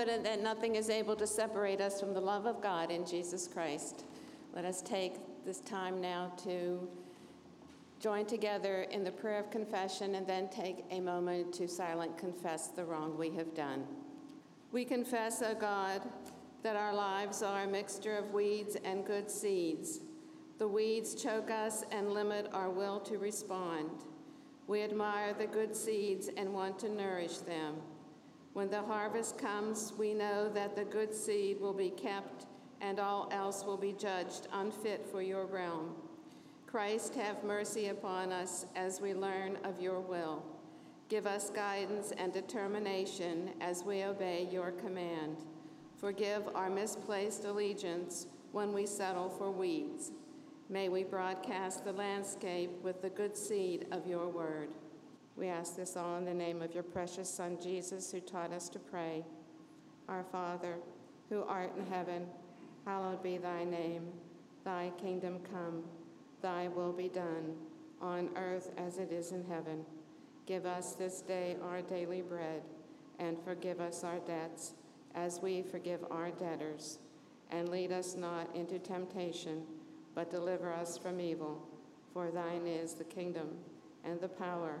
confident that nothing is able to separate us from the love of God in Jesus Christ. Let us take this time now to join together in the prayer of confession and then take a moment to silent confess the wrong we have done. We confess, O God, that our lives are a mixture of weeds and good seeds. The weeds choke us and limit our will to respond. We admire the good seeds and want to nourish them. When the harvest comes, we know that the good seed will be kept and all else will be judged unfit for your realm. Christ, have mercy upon us as we learn of your will. Give us guidance and determination as we obey your command. Forgive our misplaced allegiance when we settle for weeds. May we broadcast the landscape with the good seed of your word. We ask this all in the name of your precious Son, Jesus, who taught us to pray. Our Father, who art in heaven, hallowed be thy name. Thy kingdom come, thy will be done, on earth as it is in heaven. Give us this day our daily bread, and forgive us our debts as we forgive our debtors. And lead us not into temptation, but deliver us from evil. For thine is the kingdom, and the power,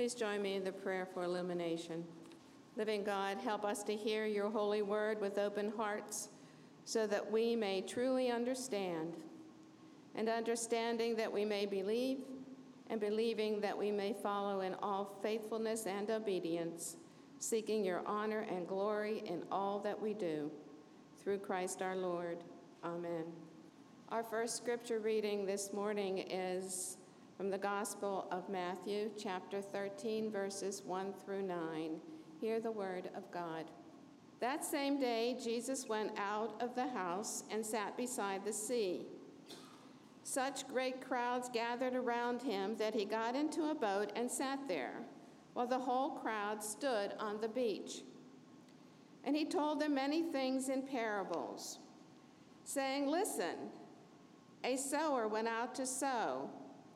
Please join me in the prayer for illumination. Living God, help us to hear your holy word with open hearts so that we may truly understand, and understanding that we may believe, and believing that we may follow in all faithfulness and obedience, seeking your honor and glory in all that we do. Through Christ our Lord. Amen. Our first scripture reading this morning is from the Gospel of Matthew, chapter 13, verses 1 through 9. Hear the word of God. That same day, Jesus went out of the house and sat beside the sea. Such great crowds gathered around him that he got into a boat and sat there, while the whole crowd stood on the beach. And he told them many things in parables, saying, Listen, a sower went out to sow.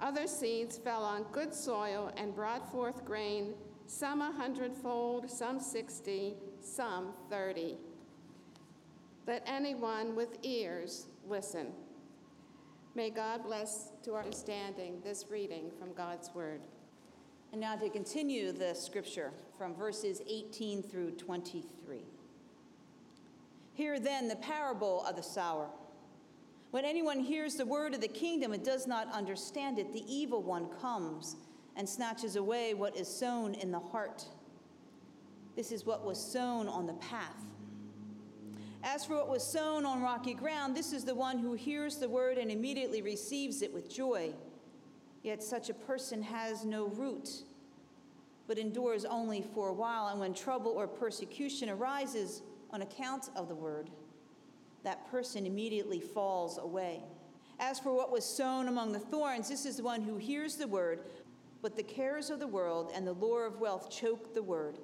Other seeds fell on good soil and brought forth grain, some a hundredfold, some sixty, some thirty. Let anyone with ears listen. May God bless to our understanding this reading from God's Word. And now to continue the scripture from verses 18 through 23. Hear then the parable of the sower. When anyone hears the word of the kingdom and does not understand it, the evil one comes and snatches away what is sown in the heart. This is what was sown on the path. As for what was sown on rocky ground, this is the one who hears the word and immediately receives it with joy. Yet such a person has no root, but endures only for a while, and when trouble or persecution arises on account of the word, that person immediately falls away. As for what was sown among the thorns, this is the one who hears the word, but the cares of the world and the lure of wealth choke the word,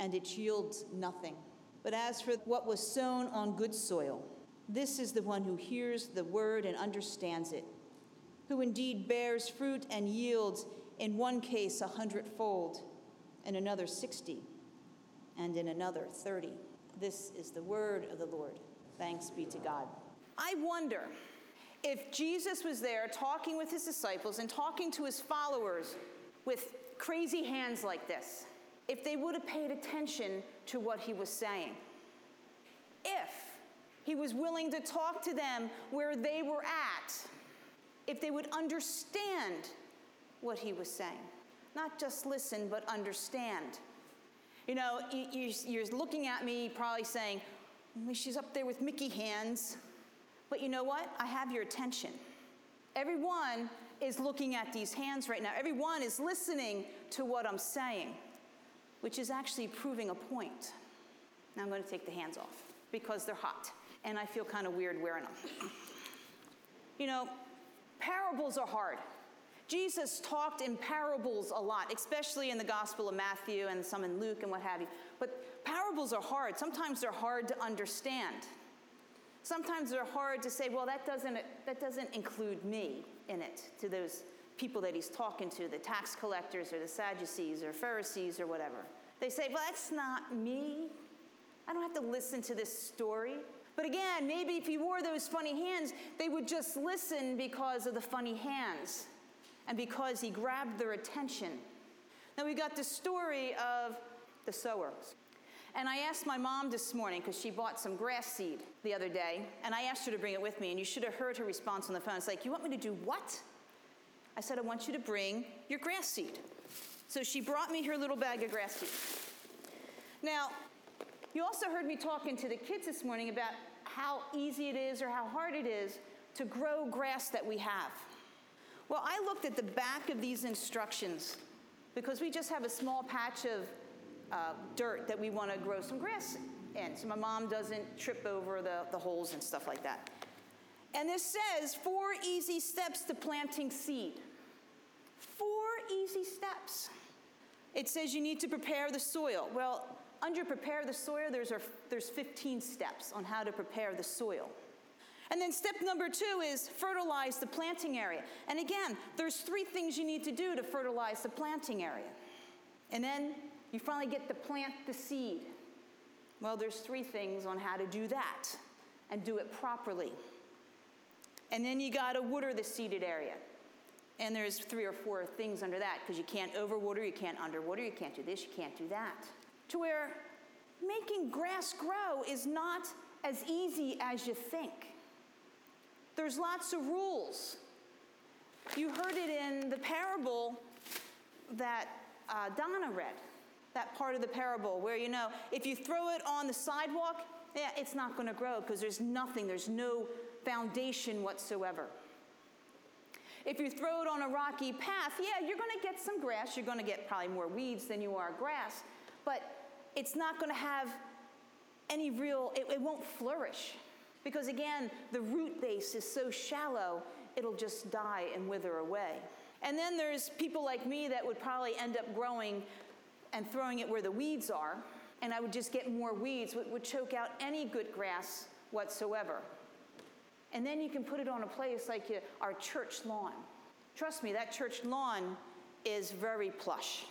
and it yields nothing. But as for what was sown on good soil, This is the one who hears the word and understands it, who indeed bears fruit and yields, in one case a hundredfold, in another sixty, and in another thirty. This is the word of the Lord. Thanks be to God. I wonder if Jesus was there talking with his disciples and talking to his followers with crazy hands like this, if they would have paid attention to what he was saying. If he was willing to talk to them where they were at, if they would understand what he was saying. Not just listen, but understand. You know, you're looking at me probably saying, she's up there with Mickey hands. But you know what? I have your attention. Everyone is looking at these hands right now. Everyone is listening to what I'm saying, which is actually proving a point. Now I'm going to take the hands off because they're hot and I feel kind of weird wearing them. You know, parables are hard. Jesus talked in parables a lot, especially in the Gospel of Matthew and some in Luke and what have you. Parables are hard. Sometimes they're hard to understand. Sometimes they're hard to say, well, that doesn't, that doesn't include me in it, to those people that he's talking to, the tax collectors or the Sadducees or Pharisees or whatever. They say, well, that's not me. I don't have to listen to this story. But again, maybe if he wore those funny hands, they would just listen because of the funny hands and because he grabbed their attention. Now we got the story of the sower. And I asked my mom this morning, because she bought some grass seed the other day, and I asked her to bring it with me, and you should have heard her response on the phone. It's like, You want me to do what? I said, I want you to bring your grass seed. So she brought me her little bag of grass seed. Now, you also heard me talking to the kids this morning about how easy it is or how hard it is to grow grass that we have. Well, I looked at the back of these instructions because we just have a small patch of uh, dirt that we want to grow some grass in so my mom doesn't trip over the, the holes and stuff like that. And this says four easy steps to planting seed. Four easy steps. It says you need to prepare the soil. Well, under prepare the soil, there's, there's 15 steps on how to prepare the soil. And then step number two is fertilize the planting area. And again, there's three things you need to do to fertilize the planting area. And then you finally get to plant the seed. Well, there's three things on how to do that and do it properly. And then you got to water the seeded area. And there's three or four things under that because you can't overwater, you can't underwater, you can't do this, you can't do that. To where making grass grow is not as easy as you think. There's lots of rules. You heard it in the parable that uh, Donna read, that part of the parable where you know, if you throw it on the sidewalk, yeah, it's not going to grow because there's nothing, there's no foundation whatsoever. If you throw it on a rocky path, yeah, you're going to get some grass. You're going to get probably more weeds than you are grass, but it's not going to have any real, it, it won't flourish. Because again, the root base is so shallow, it'll just die and wither away. And then there's people like me that would probably end up growing and throwing it where the weeds are, and I would just get more weeds, which would choke out any good grass whatsoever. And then you can put it on a place like our church lawn. Trust me, that church lawn is very plush.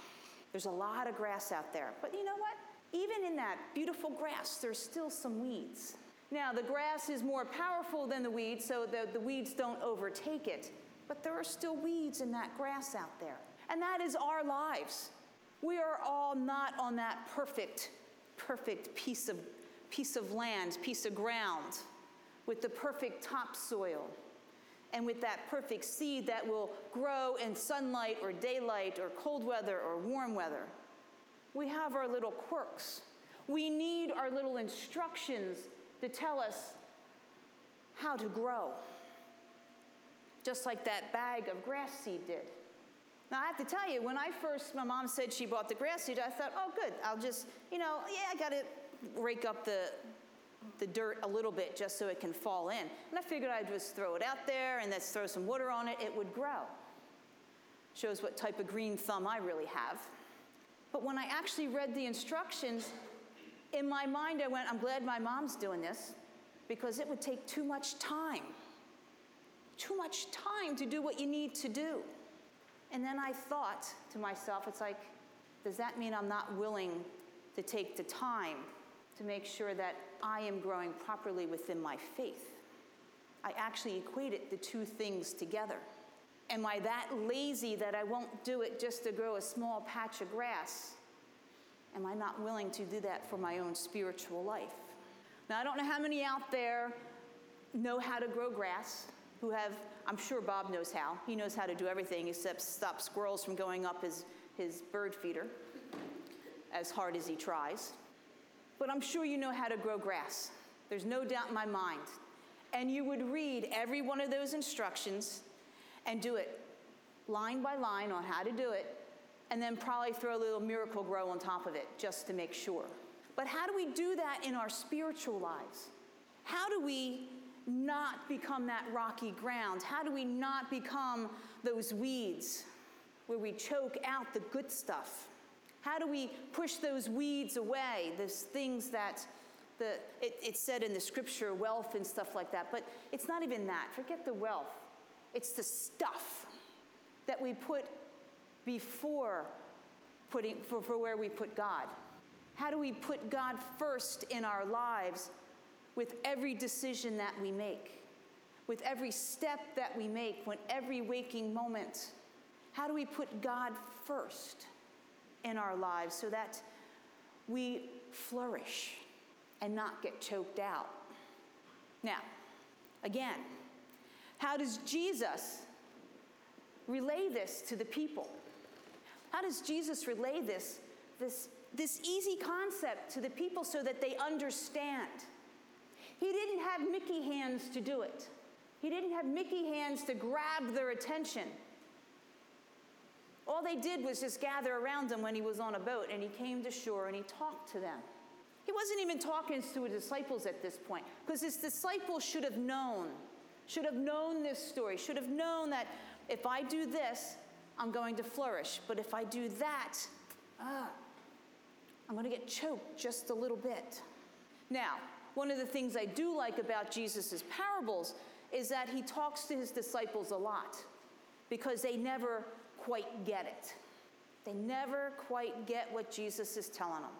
There's a lot of grass out there. But you know what? Even in that beautiful grass, there's still some weeds. Now, the grass is more powerful than the weeds, so the, the weeds don't overtake it. But there are still weeds in that grass out there. And that is our lives. We are all not on that perfect, perfect piece of, piece of land, piece of ground, with the perfect topsoil and with that perfect seed that will grow in sunlight or daylight or cold weather or warm weather. We have our little quirks. We need our little instructions to tell us how to grow, just like that bag of grass seed did. Now, I have to tell you, when I first, my mom said she bought the grass seed, I thought, oh, good, I'll just, you know, yeah, I got to rake up the, the dirt a little bit just so it can fall in. And I figured I'd just throw it out there and let's throw some water on it, it would grow. Shows what type of green thumb I really have. But when I actually read the instructions, in my mind, I went, I'm glad my mom's doing this because it would take too much time. Too much time to do what you need to do. And then I thought to myself, it's like, does that mean I'm not willing to take the time to make sure that I am growing properly within my faith? I actually equated the two things together. Am I that lazy that I won't do it just to grow a small patch of grass? Am I not willing to do that for my own spiritual life? Now, I don't know how many out there know how to grow grass, who have, I'm sure Bob knows how. He knows how to do everything except stop squirrels from going up his, his bird feeder as hard as he tries. But I'm sure you know how to grow grass. There's no doubt in my mind. And you would read every one of those instructions and do it line by line on how to do it, and then probably throw a little Miracle-Gro on top of it just to make sure. But how do we do that in our spiritual lives? How do we not become that rocky ground? How do we not become those weeds where we choke out the good stuff? How do we push those weeds away, those things that the, it, it's said in the scripture, wealth and stuff like that, but it's not even that. Forget the wealth. It's the stuff that we put before putting for, for where we put God. How do we put God first in our lives with every decision that we make, with every step that we make, with every waking moment? How do we put God first in our lives so that we flourish and not get choked out? Now, again, how does Jesus relay this to the people? How does Jesus relay this, this, this easy concept to the people so that they understand? He didn't have Mickey hands to do it. He didn't have Mickey hands to grab their attention. All they did was just gather around him when he was on a boat and he came to shore and he talked to them. He wasn't even talking to his disciples at this point because his disciples should have known should have known this story, should have known that if I do this, I'm going to flourish. But if I do that, ah, I'm going to get choked just a little bit. Now, one of the things I do like about Jesus' parables is that he talks to his disciples a lot because they never quite get it. They never quite get what Jesus is telling them.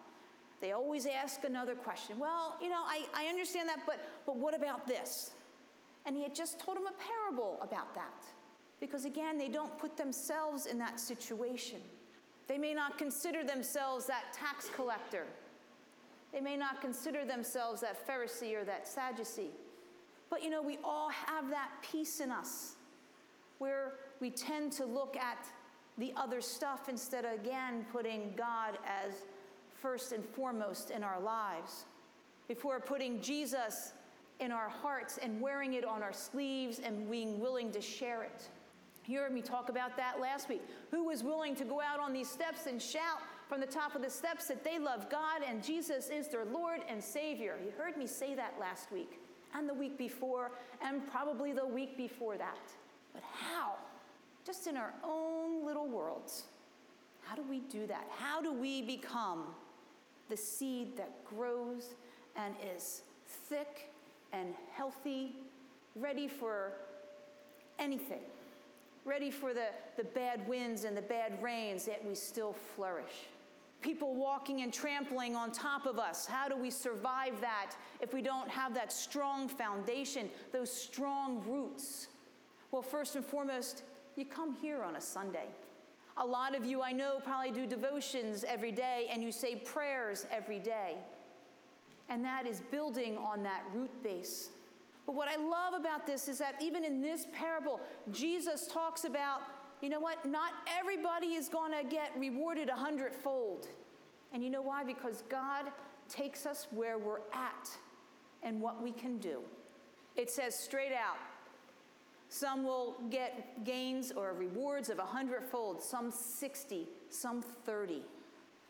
They always ask another question. Well, you know, I, I understand that, but, but what about this? And he had just told them a parable about that. Because again, they don't put themselves in that situation. They may not consider themselves that tax collector. They may not consider themselves that Pharisee or that Sadducee. But you know, we all have that piece in us where we tend to look at the other stuff instead of again putting God as first and foremost in our lives. Before putting Jesus in our hearts and wearing it on our sleeves and being willing to share it. You heard me talk about that last week. Who was willing to go out on these steps and shout from the top of the steps that they love God and Jesus is their Lord and Savior? You heard me say that last week and the week before and probably the week before that. But how? Just in our own little worlds. How do we do that? How do we become the seed that grows and is thick and healthy, ready for anything, ready for the, the bad winds and the bad rains, yet we still flourish. People walking and trampling on top of us. How do we survive that if we don't have that strong foundation, those strong roots? Well, first and foremost, you come here on a Sunday. A lot of you I know probably do devotions every day and you say prayers every day and that is building on that root base. But what I love about this is that even in this parable, Jesus talks about, you know what, not everybody is going to get rewarded a hundredfold. And you know why? Because God takes us where we're at and what we can do. It says straight out some will get gains or rewards of a hundredfold, some 60, some 30.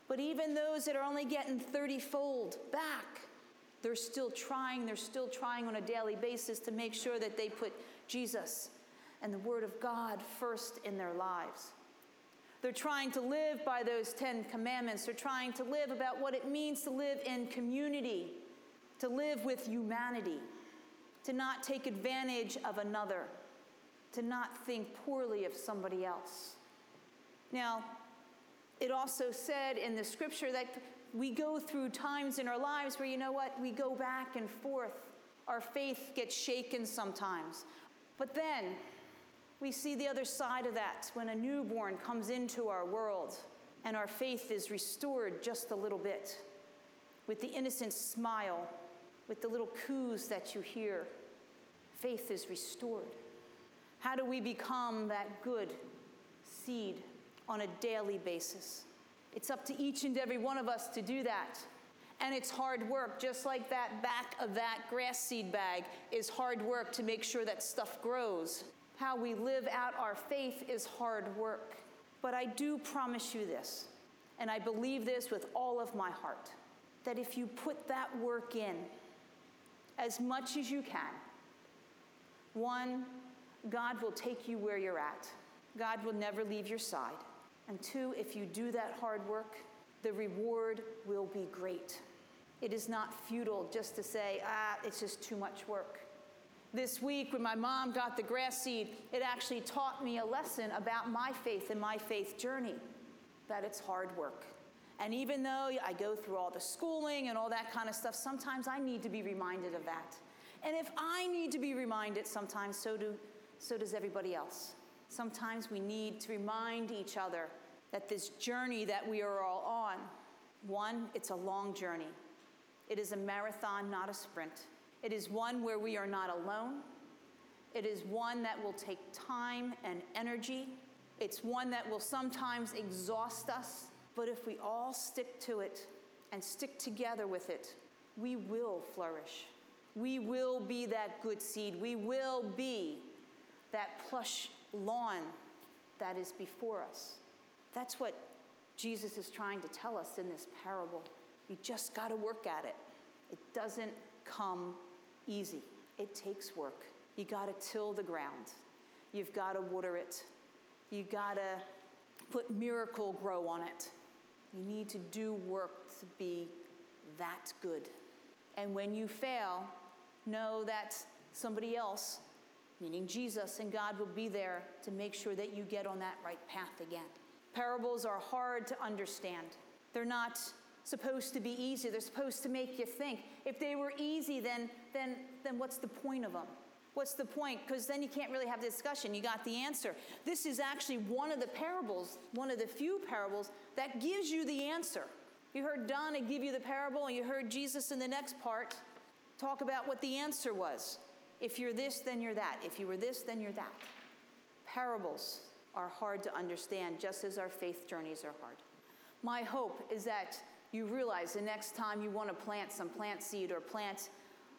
But even those that are only getting 30 fold back, they're still trying, they're still trying on a daily basis to make sure that they put Jesus and the Word of God first in their lives. They're trying to live by those Ten Commandments. They're trying to live about what it means to live in community, to live with humanity. to not take advantage of another, to not think poorly of somebody else. Now, it also said in the scripture that we go through times in our lives where, you know what, we go back and forth. Our faith gets shaken sometimes. But then we see the other side of that when a newborn comes into our world and our faith is restored just a little bit with the innocent smile, with the little coos that you hear. Faith is restored. How do we become that good seed on a daily basis? It's up to each and every one of us to do that. And it's hard work, just like that back of that grass seed bag is hard work to make sure that stuff grows. How we live out our faith is hard work. But I do promise you this, and I believe this with all of my heart, that if you put that work in as much as you can, one, God will take you where you're at. God will never leave your side. And two, if you do that hard work, the reward will be great. It is not futile just to say, ah, it's just too much work. This week, when my mom got the grass seed, it actually taught me a lesson about my faith and my faith journey that it's hard work. And even though I go through all the schooling and all that kind of stuff, sometimes I need to be reminded of that. And if I need to be reminded, sometimes so, do, so does everybody else. Sometimes we need to remind each other that this journey that we are all on, one, it's a long journey. It is a marathon, not a sprint. It is one where we are not alone. It is one that will take time and energy. It's one that will sometimes exhaust us. But if we all stick to it and stick together with it, we will flourish. We will be that good seed. We will be that plush lawn that is before us. That's what Jesus is trying to tell us in this parable. You just got to work at it. It doesn't come easy, it takes work. You got to till the ground, you've got to water it, you got to put miracle grow on it. You need to do work to be that good. And when you fail, know that somebody else, meaning Jesus and God, will be there to make sure that you get on that right path again. Parables are hard to understand. They're not supposed to be easy. They're supposed to make you think. If they were easy, then, then, then what's the point of them? What's the point? Because then you can't really have the discussion. You got the answer. This is actually one of the parables, one of the few parables that gives you the answer. You heard Donna give you the parable, and you heard Jesus in the next part talk about what the answer was. If you're this, then you're that. If you were this, then you're that. Parables are hard to understand, just as our faith journeys are hard. My hope is that you realize the next time you want to plant some plant seed or plant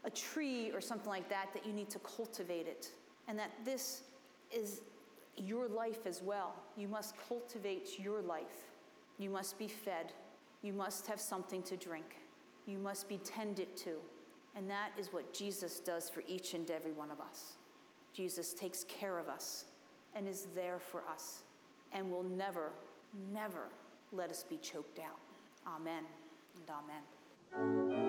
a tree or something like that, that you need to cultivate it. And that this is your life as well. You must cultivate your life. You must be fed. You must have something to drink. You must be tended to. And that is what Jesus does for each and every one of us. Jesus takes care of us and is there for us and will never, never let us be choked out. Amen and amen.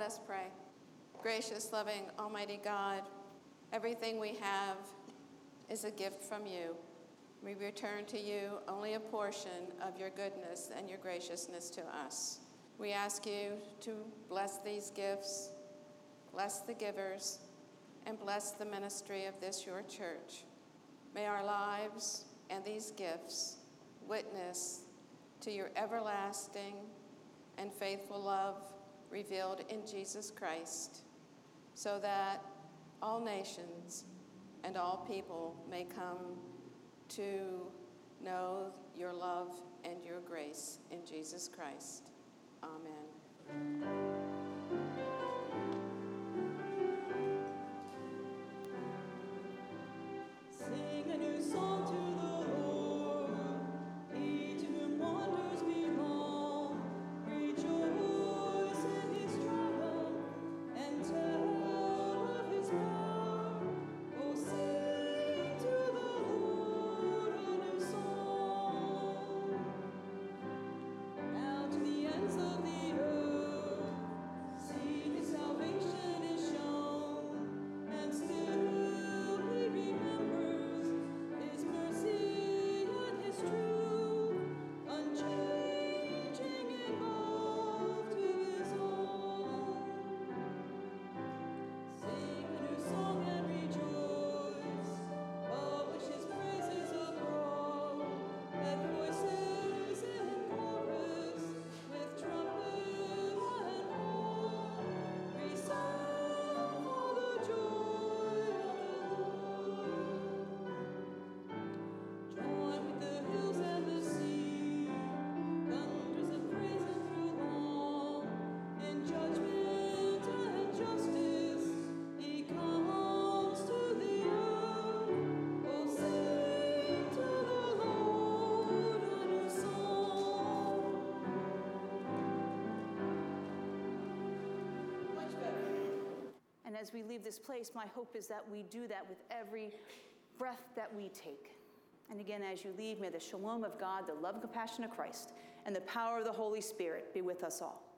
Let us pray. Gracious, loving, Almighty God, everything we have is a gift from you. We return to you only a portion of your goodness and your graciousness to us. We ask you to bless these gifts, bless the givers, and bless the ministry of this your church. May our lives and these gifts witness to your everlasting and faithful love revealed in Jesus Christ, so that all nations and all people may come to know your love and your grace in Jesus Christ. Amen. As we leave this place, my hope is that we do that with every breath that we take. And again, as you leave, may the shalom of God, the love and compassion of Christ, and the power of the Holy Spirit be with us all.